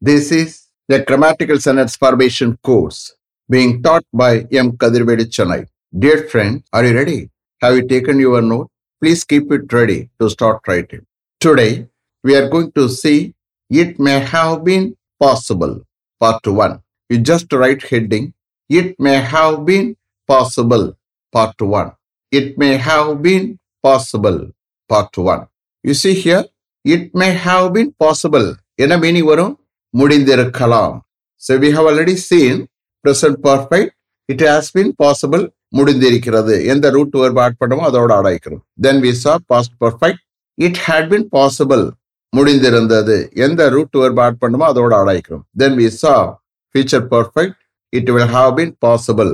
This is the grammatical sentence formation course being taught by M. Kadirvedi Chennai. Dear friend, are you ready? Have you taken your note? Please keep it ready to start writing. Today, we are going to see it may have been possible. Part 1. You just write heading. It may have been possible. Part 1. It may have been possible. Part 1. You see here, it may have been possible. என்ன meaning வரும் முடிந்திருக்கலாம் so we have already seen present perfect it has been possible முடிந்திருக்கிறது எந்த root verb add அதோட அடைக்கிறோம் then we saw past perfect it had been possible முடிந்திருந்தது எந்த root verb add பண்ணுமோ அதோட அடைக்கிறோம் then we saw future perfect it will have been possible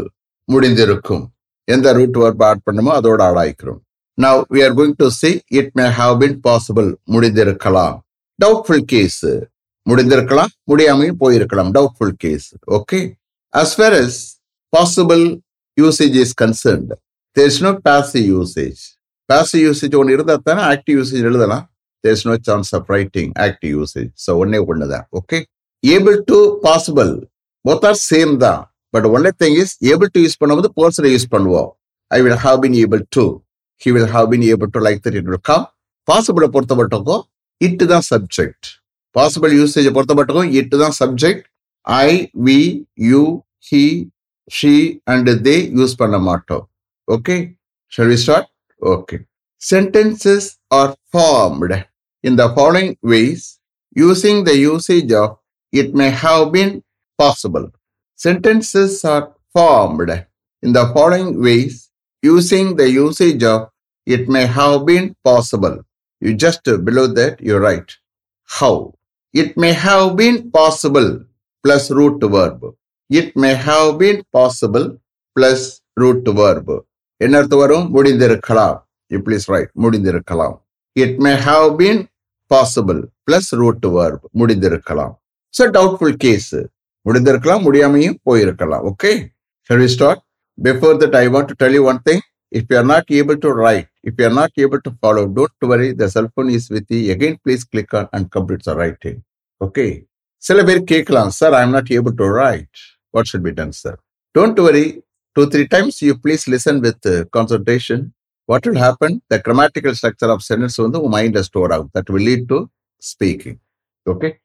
முடிந்திருக்கும் எந்த root verb add பண்ணுமோ அதோட அடாய்க்கிறோம் now we are going to see it may have been possible முடிந்திருக்கலாம் doubtful case முடிந்திருக்கலாம் முடியாமையும் போயிருக்கலாம் doubtful case okay as far as possible usage is concerned there no passive usage passive usage ஒன்று இருந்தால் தானே active usage எழுதலாம் there no chance of writing active usage so ஒன்னே ஒன்று தான் okay able to possible both are same தான் but only thing is able to use பண்ணும்போது பர்சனை யூஸ் பண்ணுவோம் I will have been able to he will have been able to like that it will come பாசிபிளை பொறுத்த மட்டுக்கும் it தான் subject possible யூசேஜை பொறுத்த மட்டும் it தான் subject I we you he she and they use பண்ண மாட்டோம் okay shall we start okay sentences are formed in the following ways using the usage of it may have been possible sentences are formed in the following ways using the usage of it may have been possible you just below that you write how It may have been possible plus root verb. It may have been possible plus root verb. என்ன அர்த்தம் வரும்? முடிந்திருக்கலாம். You please write முடிந்திருக்கலாம். It may have been possible plus root verb முடிந்திருக்கலாம். So doubtful case முடிந்திருக்கலாம் முடியாமையும் போயிருக்கலாம். Okay shall we start before that I want to tell you one thing If you are not able to write, if you are not able to follow, don't worry, the cell phone is with you. Again, please click on and complete the writing. Okay. Celebrate cake Keklan, sir, I'm not able to write. What should be done, sir? Don't worry. Two, three times you please listen with uh, concentration. What will happen? The grammatical structure of sentence on the mind is stored out. That will lead to speaking. Okay.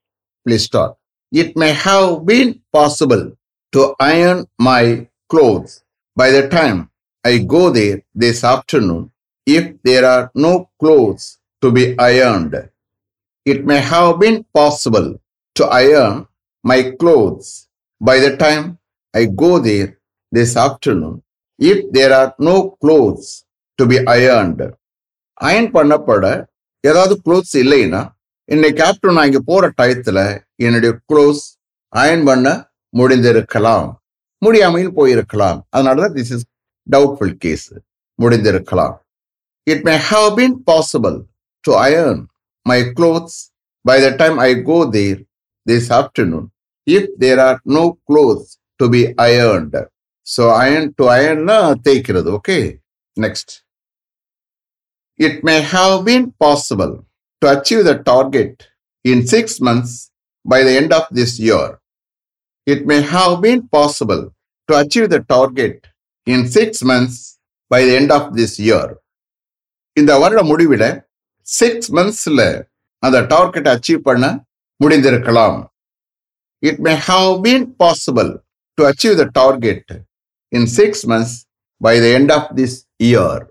Please start. It may have been possible to iron my clothes by the time I go there this afternoon if there are no clothes to be ironed. It may have been possible to iron my clothes by the time I go there this afternoon if there are no clothes to be ironed. Iron பண்ணப்பட ஏதாவது clothes இல்லைன்னா இன்னைக்கு after நான் இங்க போற டயத்துல என்னுடைய clothes iron பண்ண முடிந்திருக்கலாம் முடியாமையில் போயிருக்கலாம் அதனாலதான் திஸ் இஸ் doubtful case முடிந்திருக்கலாம் it may have been possible to iron my clothes by the time I go there this afternoon if there are no clothes to be ironed. So iron to iron தேய்க்கிறது okay next it may have been possible to achieve the target in six months by the end of this year. It may have been possible to achieve the target in six months by the end of this year. இந்த வருட முடிவில six மந்த்ஸ்ல அந்த target achieve பண்ண முடிந்திருக்கலாம். It may have been possible to achieve the target in six months by the end of this year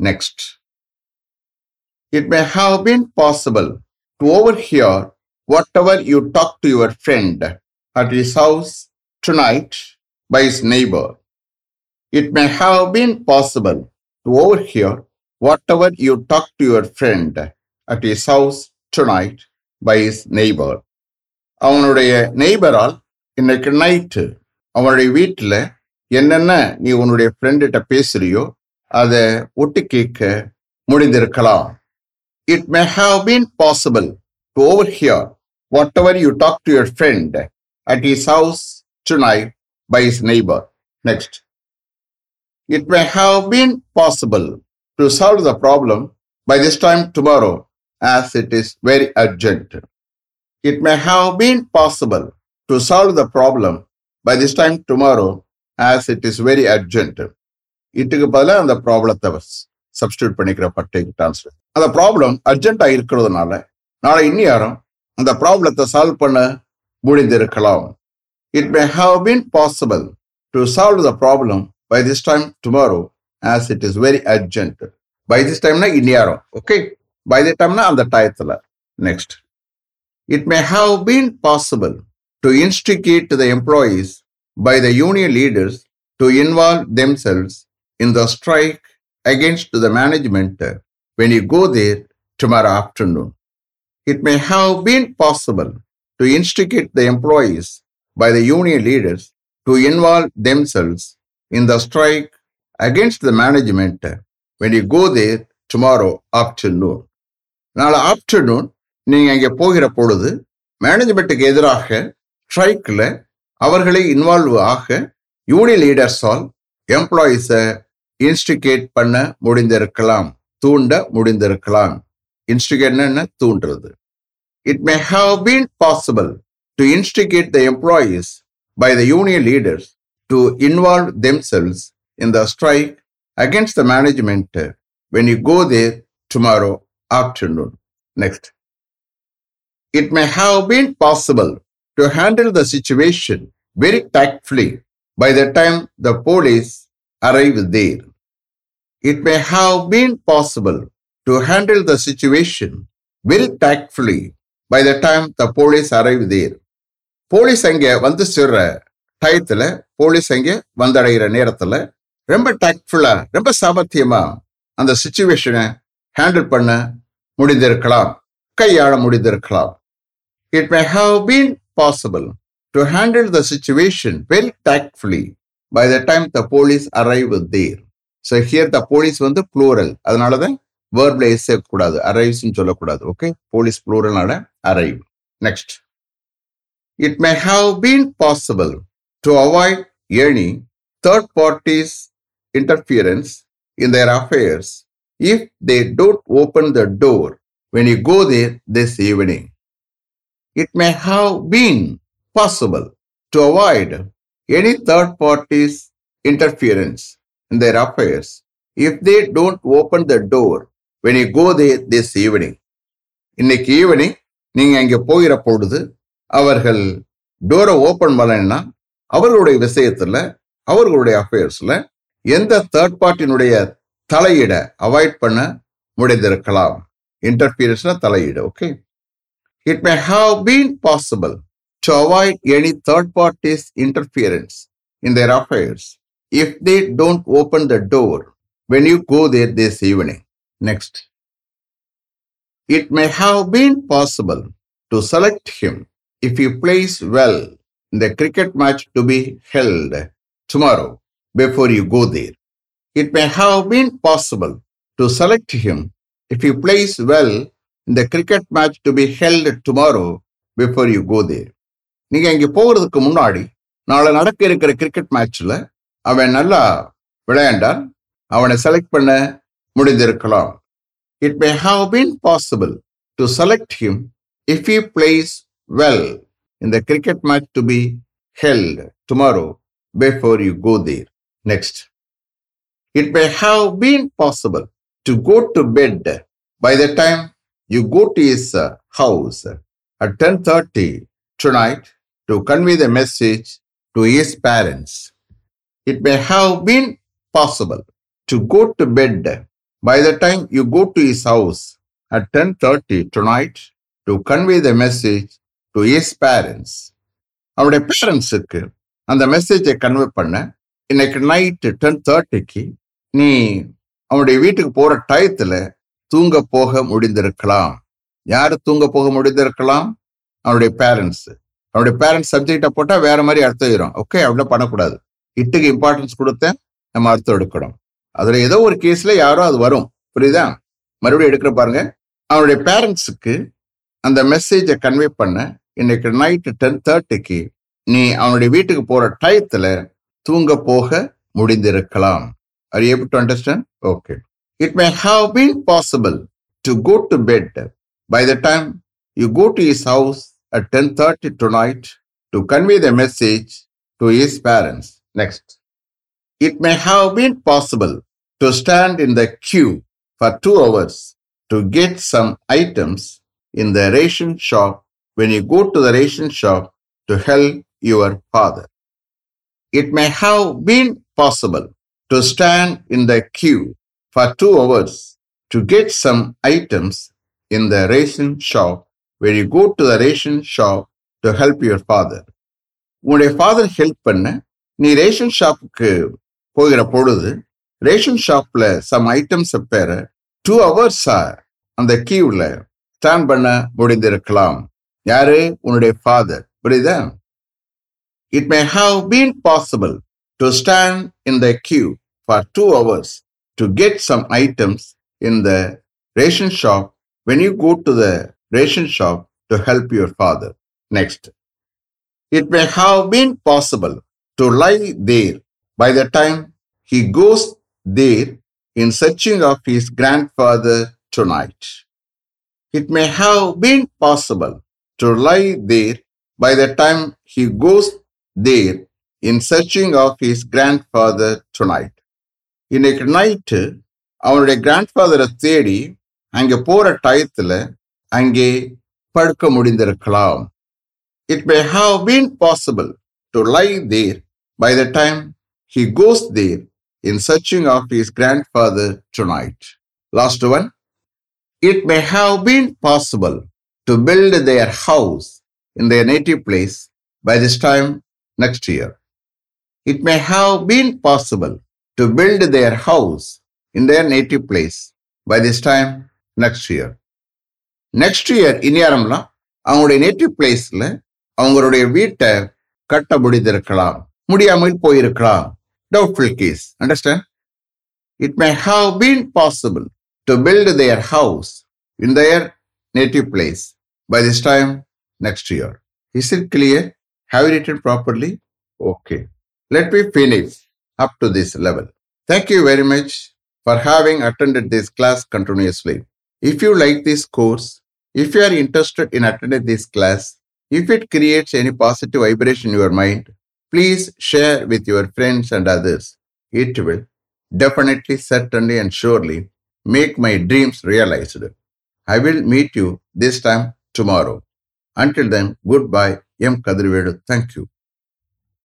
next it may have been possible to overhear whatever you talk to your friend at his house tonight by his neighbour it may have been possible to overhear whatever you talk to your friend at his house tonight by his neighbor. அவனுடைய நெய்பரால் இன்னைக்கு night அவனுடைய வீட்டில் என்னென்ன நீ உன்னுடைய ஃப்ரெண்டுகிட்ட பேசுறியோ அதை ஒட்டு கேட்க முடிந்திருக்கலாம். It may have been possible to overhear whatever you talk to your friend at his house tonight by his neighbour next it may have been possible to solve the problem by this time tomorrow as it is very urgent. It may have been possible to solve the problem by this time tomorrow as it is very urgent. இட்டுக்கு பதிலாக அந்த ப்ராப்ளத்தை substitute பண்ணிக்கிற பட்டேக் transfer அந்த problem அர்ஜென்ட்டாக இருக்கிறதுனால நாளை இந்நேரம் அந்த ப்ராப்ளத்தை சால்வ் பண்ண முடிந்திருக்கலாம் it may have been possible to solve the problem by this time tomorrow, as it is very urgent. By this time, na inyaro. Okay. By the time, na on the title. Next. It may have been possible to instigate the employees by the union leaders to involve themselves in the strike against the management when you go there tomorrow afternoon. It may have been possible to instigate the employees by the union leaders to involve themselves in the strike against the management when you go there tomorrow afternoon. நாளை afternoon நீங்க அங்கே போகிற பொழுது மேனேஜ்மெண்ட்டுக்கு எதிராக ஸ்ட்ரைக்கில் அவர்களை involve ஆக union லீடர்ஸால் எம்ப்ளாயீஸை instigate பண்ண முடிந்திருக்கலாம் தூண்ட முடிந்திருக்கலாம். இன்ஸ்டிகேட்னா தூண்டுறது. It may have been possible to instigate the employees by the union leaders to involve themselves in the strike against the management when you go there tomorrow afternoon next it may have been possible to handle the situation very tactfully by the time the police arrive there. It may have been possible to handle the situation very tactfully by the time the police arrive there. Police அங்கே வந்து சேர்ற டயத்துல police அங்கே வந்தடைகிற நேரத்துல ரொம்ப டாக்ட்ஃபுல்லா ரொம்ப சாமர்த்தியமா அந்த சுச்சுவேஷனை ஹேண்டில் பண்ண முடிந்திருக்கலாம். கையாள முடிந்திருக்கலாம். It may have been possible to handle the situation well tactfully by the time the police arrive there so here the police வந்து ப்ளூரல் அதனால தான் வேர்ப்ல எஸ் கூடாது அரைவ்ஸ்னு சொல்லக்கூடாது. Okay police ப்ளூரல்னால arrive next it may have been possible to avoid any third parties interference in their affairs if they don't open the door when you go there this evening It may have been possible to avoid any third parties' interference in their affairs. If they don't open the door when you go there this evening. இன்னைக்கு evening நீங்க அங்க போகிற பொழுது அவர்கள் டோரை open பண்ணலைன்னா அவர்களுடைய விஷயத்துல அவர்களுடைய அஃபேர்ஸ்ல எந்த தேர்ட் பார்ட்டினுடைய தலையிட அவாய்ட் பண்ண முடிந்திருக்கலாம் இன்டர்ஃபியரன்ஸ்னா தலையீடு okay it may have been possible to avoid any third parties interference in their affairs if they don't open the door when you go there this evening next it may have been possible to select him if he plays well the cricket match to be held tomorrow before you go there. It may have been possible to select him if he plays well in the cricket match to be held tomorrow before you go there. நீங்க இங்க போகிறதுக்கு முன்னாடி நாளை நடக்க இருக்கிற cricket மேட்ச்ல அவன் நல்லா விளையாண்டால் அவனை செலக்ட் பண்ண முடிந்திருக்கலாம் it may have been possible to select him if he plays well in the cricket match to be held tomorrow before you go there. Next. It may have been possible to go to bed by the time you go to his uh, house at 10.30 tonight to convey the message to his parents. It may have been possible to go to bed by the time you go to his house at 10.30 tonight to convey the message to his parents அவருடைய பேரண்ட்ஸுக்கு அந்த மெசேஜை convey பண்ண இன்னைக்கு night ten தேர்ட்டிக்கு நீ அவனுடைய வீட்டுக்கு போகிற டயத்தில் தூங்க போக முடிந்திருக்கலாம். யாரு தூங்க போக முடிந்திருக்கலாம்? அவனுடைய பேரண்ட்ஸு அவனுடைய பேரண்ட்ஸ் சப்ஜெக்டை போட்டால் வேற மாதிரி அர்த்தம் வரும் ஓகே அப்படிலாம் பண்ணக்கூடாது. இட்டுக்கு இம்பார்ட்டன்ஸ் கொடுத்தேன் நம்ம அர்த்தம் எடுக்கணும். அதில் ஏதோ ஒரு கேஸ்ல யாரோ அது வரும். புரியுதா? மறுபடியும் எடுக்கிற பாருங்க. அவனுடைய பேரண்ட்ஸுக்கு அந்த மெசேஜை கன்வே பண்ண இன்னைக்கு நைட்டு டென் தேர்ட்டிக்கு நீ அவனுடைய வீட்டுக்கு போற டயத்துல தூங்க போக முடிந்திருக்கலாம் are able to understand okay it may have been possible to go to bed by the time you go to his house at 10.30 tonight to convey the message to his parents. Next. It may have been possible to stand in the queue for two hours to get some items in the ration shop when you go to the ration shop to help your father. It may have been possible to stand in the queue for two hours to get some items in the ration shop when you go to the ration shop to help your father. உன்னுடைய father help பண்ண நீ ration ஷாப்புக்கு போகிற பொழுது ration ஷாப்பில் some ஐட்டம்ஸை பெற two ஹவர்ஸாக அந்த கியூல ஸ்டாண்ட் பண்ண முடிந்திருக்கலாம் யாரு? உன்னுடைய ஃபாதர் புரியுதா? It may have been possible to stand in the queue for two hours to get some items in the ration shop when you go to the ration shop to help your father next it may have been possible to lie there by the time he goes there in searching of his grandfather tonight. It may have been possible to lie there by the time he in searching of searching of his grandfather tonight. இன்னைக்கு night அவனுடைய கிராண்ட்ஃபாதரை தேடி அங்கே போகிற டயத்தில் அங்கே படுக்க முடிந்திருக்கலாம் it may have been possible to lie there by the time he goes there in searching of his grandfather tonight last one it may have been possible to build their house in their native place by this time next year. It may have been possible to build their house in their native place by this time next year. Next year இனியாரம்லாம் அவங்களுடைய native பிளேஸ்ல அவங்களுடைய வீட்டை கட்ட முடிந்திருக்கலாம் முடியாமல் போயிருக்கலாம் doubtful case. Understand? It may have been possible to build their house in their native place by this time next year. Is it clear? Have you written properly? Okay. Let me finish up to this level. Thank you very much for having attended this class continuously. If you like this course, if you are interested in attending this class, if it creates any positive vibration in your mind, please share with your friends and others. It will definitely, certainly, and surely make my dreams realized. I will meet you this time tomorrow. Until then, goodbye. M. Kadrivedu. Thank you.